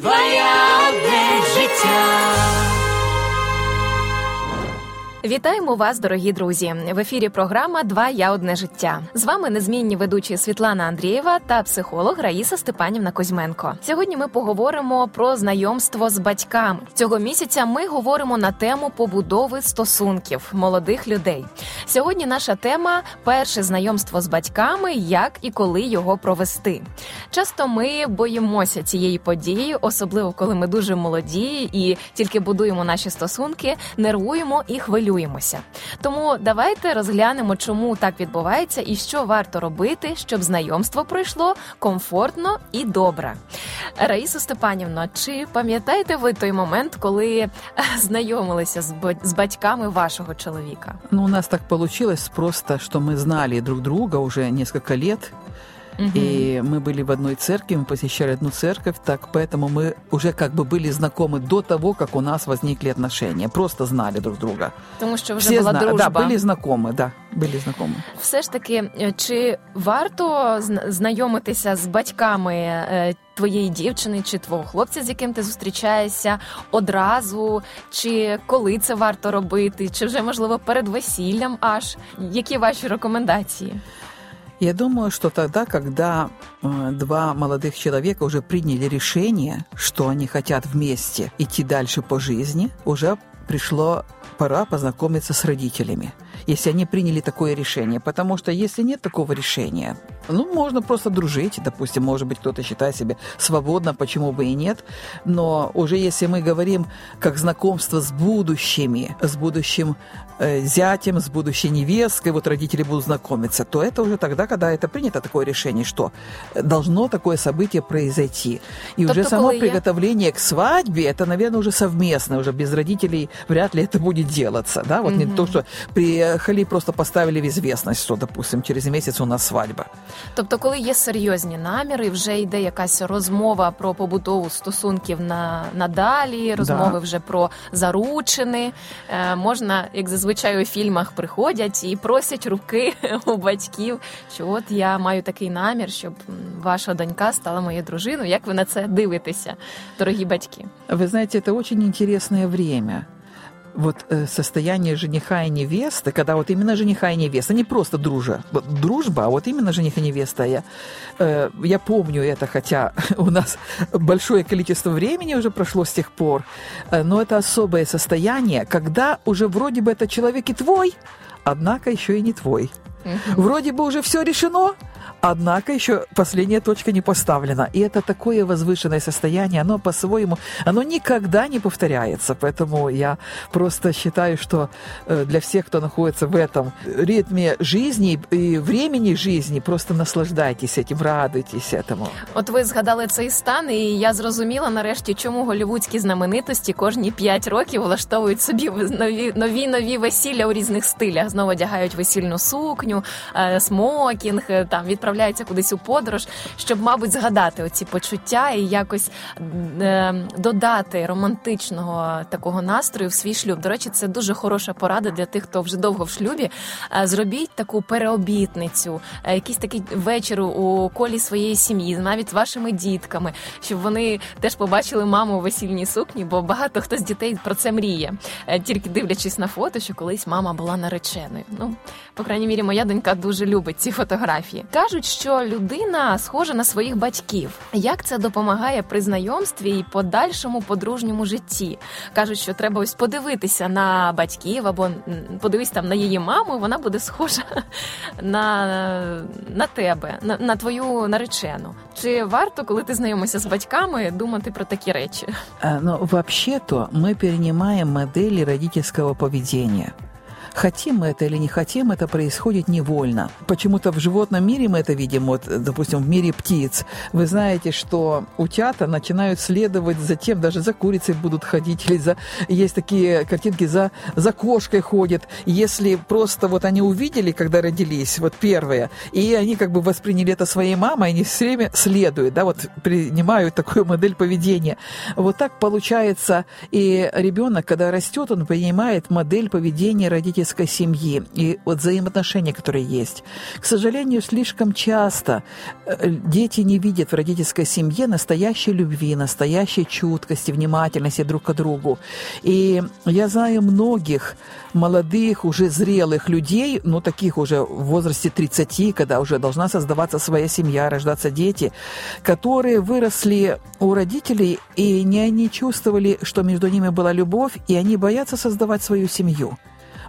Dwoje Вітаємо вас, дорогі друзі! В ефірі програма Два я одне життя. З вами незмінні ведучі Світлана Андрієва та психолог Раїса Степанівна Кузьменко. Сьогодні ми поговоримо про знайомство з батьками. Цього місяця ми говоримо на тему побудови стосунків молодих людей. Сьогодні наша тема перше знайомство з батьками, як і коли його провести. Часто ми боїмося цієї події, особливо коли ми дуже молоді і тільки будуємо наші стосунки, нервуємо і хвилюємося хвилюємося. Тому давайте розглянемо, чому так відбувається і що варто робити, щоб знайомство пройшло комфортно і добре. Раїса Степанівна, чи пам'ятаєте ви той момент, коли знайомилися з батьками вашого чоловіка? Ну, у нас так получилось просто, что мы знали друг друга уже несколько лет. Угу. И мы были в одной церкви, мы посещали одну церковь, так поэтому мы уже как бы были знакомы до того, как у нас возникли отношения. Просто знали друг друга. Тому що вже Всі була зна... дружба. Да, были знакомы, да, были знакомы. Все ж таки, чи варто знайомитися з батьками твоєї дівчини чи твого хлопця, з яким ти зустрічаєшся одразу, чи коли це варто робити, чи вже можливо перед весіллям аж які ваші рекомендації? Я думаю, что тогда, когда э, два молодых человека уже приняли решение, что они хотят вместе идти дальше по жизни, уже пришло пора познакомиться с родителями, если они приняли такое решение. Потому что если нет такого решения, ну, можно просто дружить, допустим, может быть, кто-то считает себя свободно, почему бы и нет. Но уже если мы говорим как знакомство с будущими, с будущим э, зятем, с будущей невесткой, вот родители будут знакомиться, то это уже тогда, когда это принято такое решение, что должно такое событие произойти. И уже само приготовление я... к свадьбе, это, наверное, уже совместно, уже без родителей вряд ли это будет делаться, да, вот mm-hmm. не то, что приехали просто поставили в известность, что, допустим, через месяц у нас свадьба. Тобто, коли є серйозні наміри, вже йде якась розмова про побудову стосунків на надалі, розмови да. вже про заручини. Е, можна, як зазвичай у фільмах, приходять і просять руки у батьків, що от я маю такий намір, щоб ваша донька стала моєю дружиною. Як ви на це дивитеся, дорогі батьки? Ви знаєте, це дуже інтересне время вот э, состояние жениха и невесты, когда вот именно жениха и невеста, не просто дружа, дружба, а вот именно жених и невеста. Я, э, я помню это, хотя у нас большое количество времени уже прошло с тех пор, э, но это особое состояние, когда уже вроде бы это человек и твой, однако еще и не твой. Вроде бы уже все решено, Однако еще последняя точка не поставлена. И это такое возвышенное состояние, оно по-своему, оно никогда не повторяется. Поэтому я просто считаю, что э, для всех, кто находится в этом ритме жизни и времени жизни, просто наслаждайтесь этим, радуйтесь этому. От ви згадали цей стан, і я зрозуміла нарешті, чому голівудські знаменитості кожні п'ять років влаштовують собі нові нові нові весілля у різних стилях. Знову одягають весільну сукню, е, смокінг, е, там відправляють відправляються кудись у подорож, щоб, мабуть, згадати оці почуття і якось е, додати романтичного такого настрою в свій шлюб. До речі, це дуже хороша порада для тих, хто вже довго в шлюбі. Е, зробіть таку переобітницю, е, якийсь такий вечір у колі своєї сім'ї, навіть з вашими дітками, щоб вони теж побачили маму у весільній сукні, бо багато хто з дітей про це мріє, е, тільки дивлячись на фото, що колись мама була нареченою. Ну, по крайній мірі, моя донька дуже любить ці фотографії. Кажуть кажуть, що людина схожа на своїх батьків. Як це допомагає при знайомстві і подальшому подружньому житті? кажуть, що треба ось подивитися на батьків або подивись там на її маму. Вона буде схожа на на тебе, на, на твою наречену. Чи варто, коли ти знайомишся з батьками, думати про такі речі? Ну, вообще-то мы перенимаем модели родительского поведения. Хотим мы это или не хотим, это происходит невольно. Почему-то в животном мире мы это видим, вот, допустим, в мире птиц. Вы знаете, что утята начинают следовать за тем, даже за курицей будут ходить, или за... Есть такие картинки, за, за кошкой ходят. Если просто вот они увидели, когда родились, вот первые, и они как бы восприняли это своей мамой, они все время следуют, да, вот принимают такую модель поведения. Вот так получается, и ребенок, когда растет, он принимает модель поведения родителей родительской семьи и вот взаимоотношения, которые есть. К сожалению, слишком часто э, дети не видят в родительской семье настоящей любви, настоящей чуткости, внимательности друг к другу. И я знаю многих молодых, уже зрелых людей, ну, таких уже в возрасте 30, когда уже должна создаваться своя семья, рождаться дети, которые выросли у родителей и не они чувствовали, что между ними была любовь, и они боятся создавать свою семью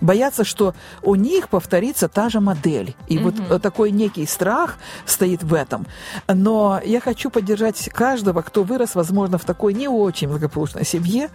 боятся, что у них повторится та же модель. И угу. вот такой некий страх стоит в этом. Но я хочу поддержать каждого, кто вырос, возможно, в такой не очень благополучной семье,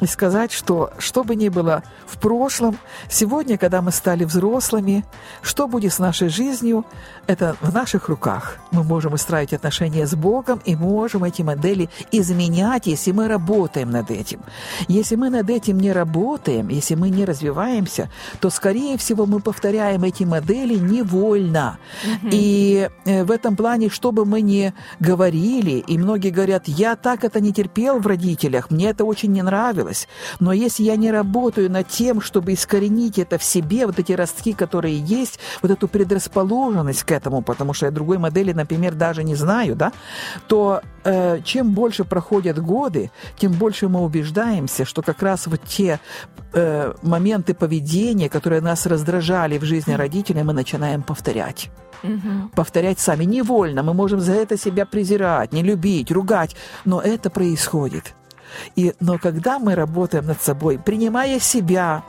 и сказать, что что бы ни было в прошлом, сегодня, когда мы стали взрослыми, что будет с нашей жизнью, это в наших руках. Мы можем устраивать отношения с Богом и можем эти модели изменять, если мы работаем над этим. Если мы над этим не работаем, если мы не развиваемся, то, скорее всего, мы повторяем эти модели невольно. Угу. И э, в этом плане, что бы мы ни говорили, и многие говорят, я так это не терпел в родителях, мне это очень не нравилось, но если я не работаю над тем, чтобы искоренить это в себе, вот эти ростки, которые есть, вот эту предрасположенность к этому, потому что я другой модели, например, даже не знаю, да, то э, чем больше проходят годы, тем больше мы убеждаемся, что как раз вот те э, моменты поведения, которые нас раздражали в жизни родителей, мы начинаем повторять. Угу. Повторять сами невольно. Мы можем за это себя презирать, не любить, ругать, но это происходит. И, но когда мы работаем над собой, принимая себя,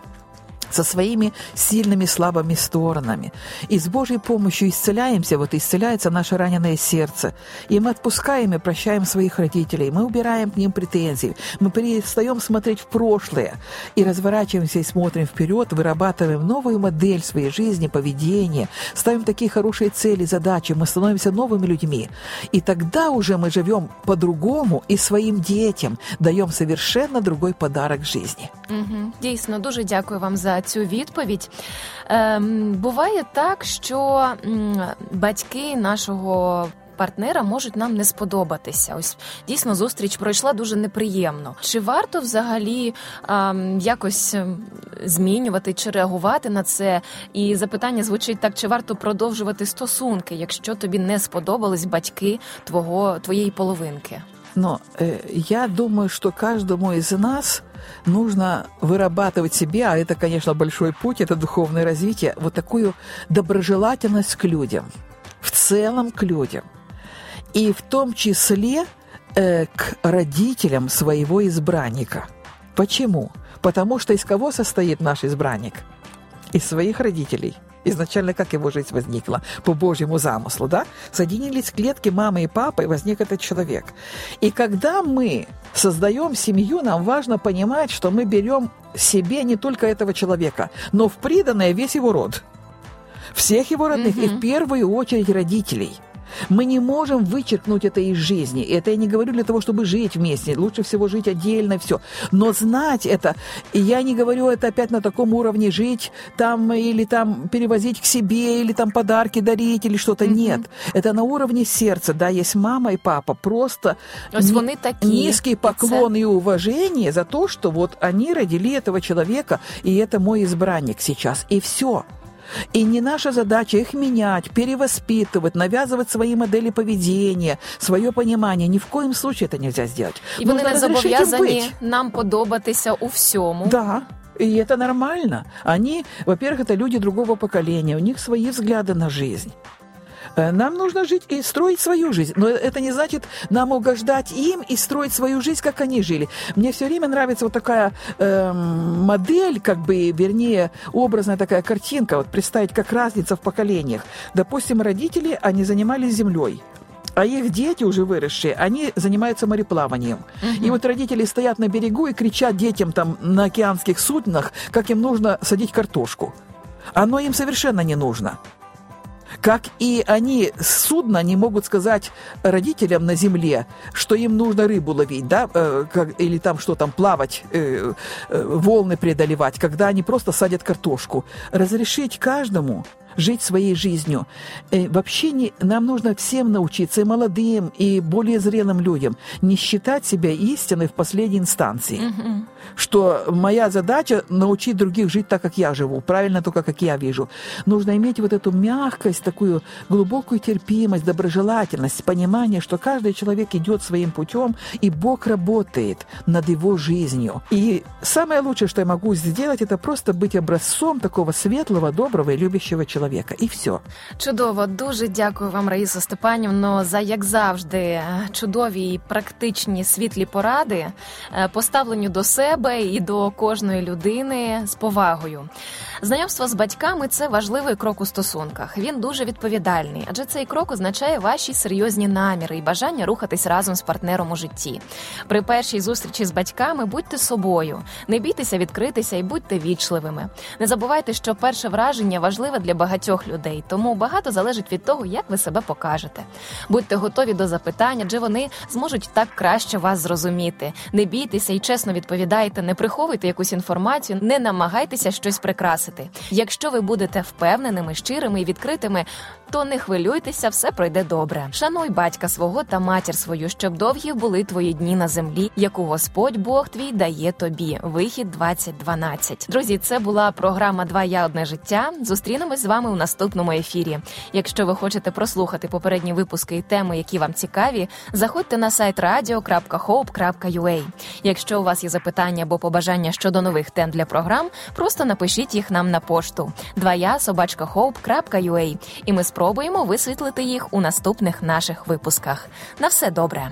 со своими сильными слабыми сторонами. И с Божьей помощью исцеляемся, вот исцеляется наше раненое сердце. И мы отпускаем и прощаем своих родителей, мы убираем к ним претензии, мы перестаем смотреть в прошлое и разворачиваемся и смотрим вперед, вырабатываем новую модель своей жизни, поведения, ставим такие хорошие цели, задачи, мы становимся новыми людьми. И тогда уже мы живем по-другому и своим детям даем совершенно другой подарок жизни. Угу. Дійсно, дуже дякую вам за цю відповідь. Ем, Буває так, що батьки нашого. Партнера можуть нам не сподобатися. Ось дійсно зустріч пройшла дуже неприємно. Чи варто взагалі ем, якось змінювати чи реагувати на це? І запитання звучить так: чи варто продовжувати стосунки, якщо тобі не сподобались батьки твого твоєї половинки? Но э, я думаю, что каждому из нас нужно вырабатывать себе, а это, конечно, большой путь, это духовное развитие, вот такую доброжелательность к людям, в целом к людям. И в том числе э, к родителям своего избранника. Почему? Потому что из кого состоит наш избранник? Из своих родителей – изначально как его жизнь возникла, по Божьему замыслу, да? Соединились клетки мамы и папы, и возник этот человек. И когда мы создаем семью, нам важно понимать, что мы берем себе не только этого человека, но в приданное весь его род. Всех его родных, mm-hmm. и в первую очередь родителей – мы не можем вычеркнуть это из жизни. Это я не говорю для того, чтобы жить вместе. Лучше всего жить отдельно, все. Но знать это, и я не говорю это опять на таком уровне жить там или там перевозить к себе, или там подарки дарить, или что-то. Mm-hmm. Нет. Это на уровне сердца. Да, есть мама и папа. Просто ни- такие. низкий поклон и уважение за то, что вот они родили этого человека, и это мой избранник сейчас. И все. И не наша задача их менять, перевоспитывать, навязывать свои модели поведения, свое понимание. Ни в коем случае это нельзя сделать. І вони не зобов'язані нам подобатися у всьому. Да. И это нормально. Они, во-первых, это люди другого поколения, у них свои взгляды на жизнь. Э, нам нужно жить и строить свою жизнь. Но это не значит нам угождать им и строить свою жизнь, как они жили. Мне все время нравится вот такая э, модель, как бы, вернее, образная такая картинка, вот представить, как разница в поколениях. Допустим, родители, они занимались землей а их дети, уже выросшие, они занимаются мореплаванием. Угу. И вот родители стоят на берегу и кричат детям там на океанских суднах, как им нужно садить картошку. Оно им совершенно не нужно. Как и они с судна не могут сказать родителям на земле, что им нужно рыбу ловить, да, э, или там что там, плавать, э, э, волны преодолевать, когда они просто садят картошку. Разрешить каждому жить своей жизнью. Э, вообще не, нам нужно всем научиться, и молодым, и более зрелым людям, не считать себя истиной в последней инстанции. Mm-hmm. Что моя задача научить других жить так, как я живу, правильно только, как я вижу. Нужно иметь вот эту мягкость, такую глубокую терпимость, доброжелательность, понимание, что каждый человек идет своим путем, и Бог работает над его жизнью. И самое лучшее, что я могу сделать, это просто быть образцом такого светлого, доброго и любящего человека. І все. Чудово, дуже дякую вам, Раїса Степанівно, за як завжди чудові і практичні світлі поради, поставлені до себе і до кожної людини з повагою. Знайомство з батьками це важливий крок у стосунках. Він дуже відповідальний, адже цей крок означає ваші серйозні наміри і бажання рухатись разом з партнером у житті. При першій зустрічі з батьками будьте собою, не бійтеся відкритися і будьте вічливими. Не забувайте, що перше враження важливе для багатьох людей, тому багато залежить від того, як ви себе покажете. Будьте готові до запитань, адже вони зможуть так краще вас зрозуміти. Не бійтеся і чесно відповідайте, не приховуйте якусь інформацію, не намагайтеся щось прикрасити. Якщо ви будете впевненими, щирими і відкритими, то не хвилюйтеся, все пройде добре. Шануй батька свого та матір свою, щоб довгі були твої дні на землі, яку Господь Бог твій дає тобі. Вихід 2012. Друзі, це була програма Два я одне життя. Зустрінемось з вами у наступному ефірі. Якщо ви хочете прослухати попередні випуски і теми, які вам цікаві, заходьте на сайт radio.hope.ua. Якщо у вас є запитання або побажання щодо нових тем для програм, просто напишіть їх нам на пошту. Два я собачка hope.ua. і ми спробуємо висвітлити їх у наступних наших випусках. На все добре.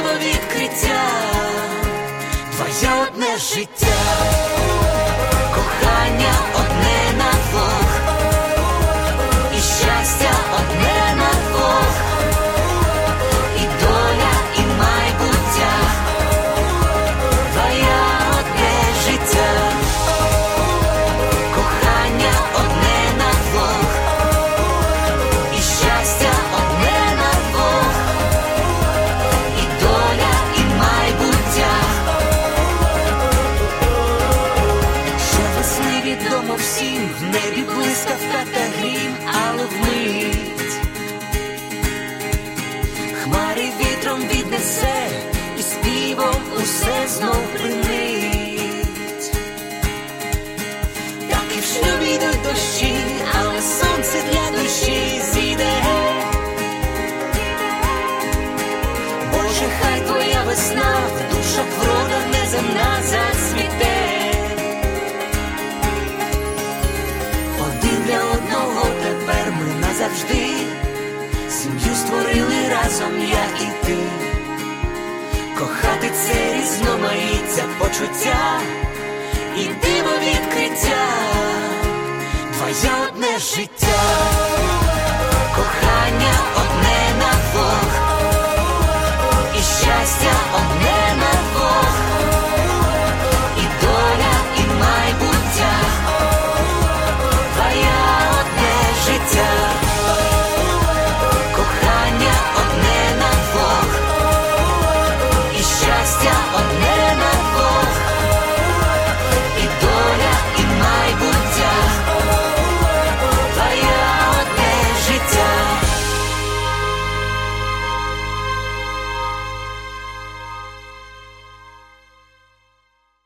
відкриття, твоє одне життя, кохання одне це різноманіття почуття і диво відкриття, твоє одне життя, кохання одне на Бог, і щастя одне на Бог.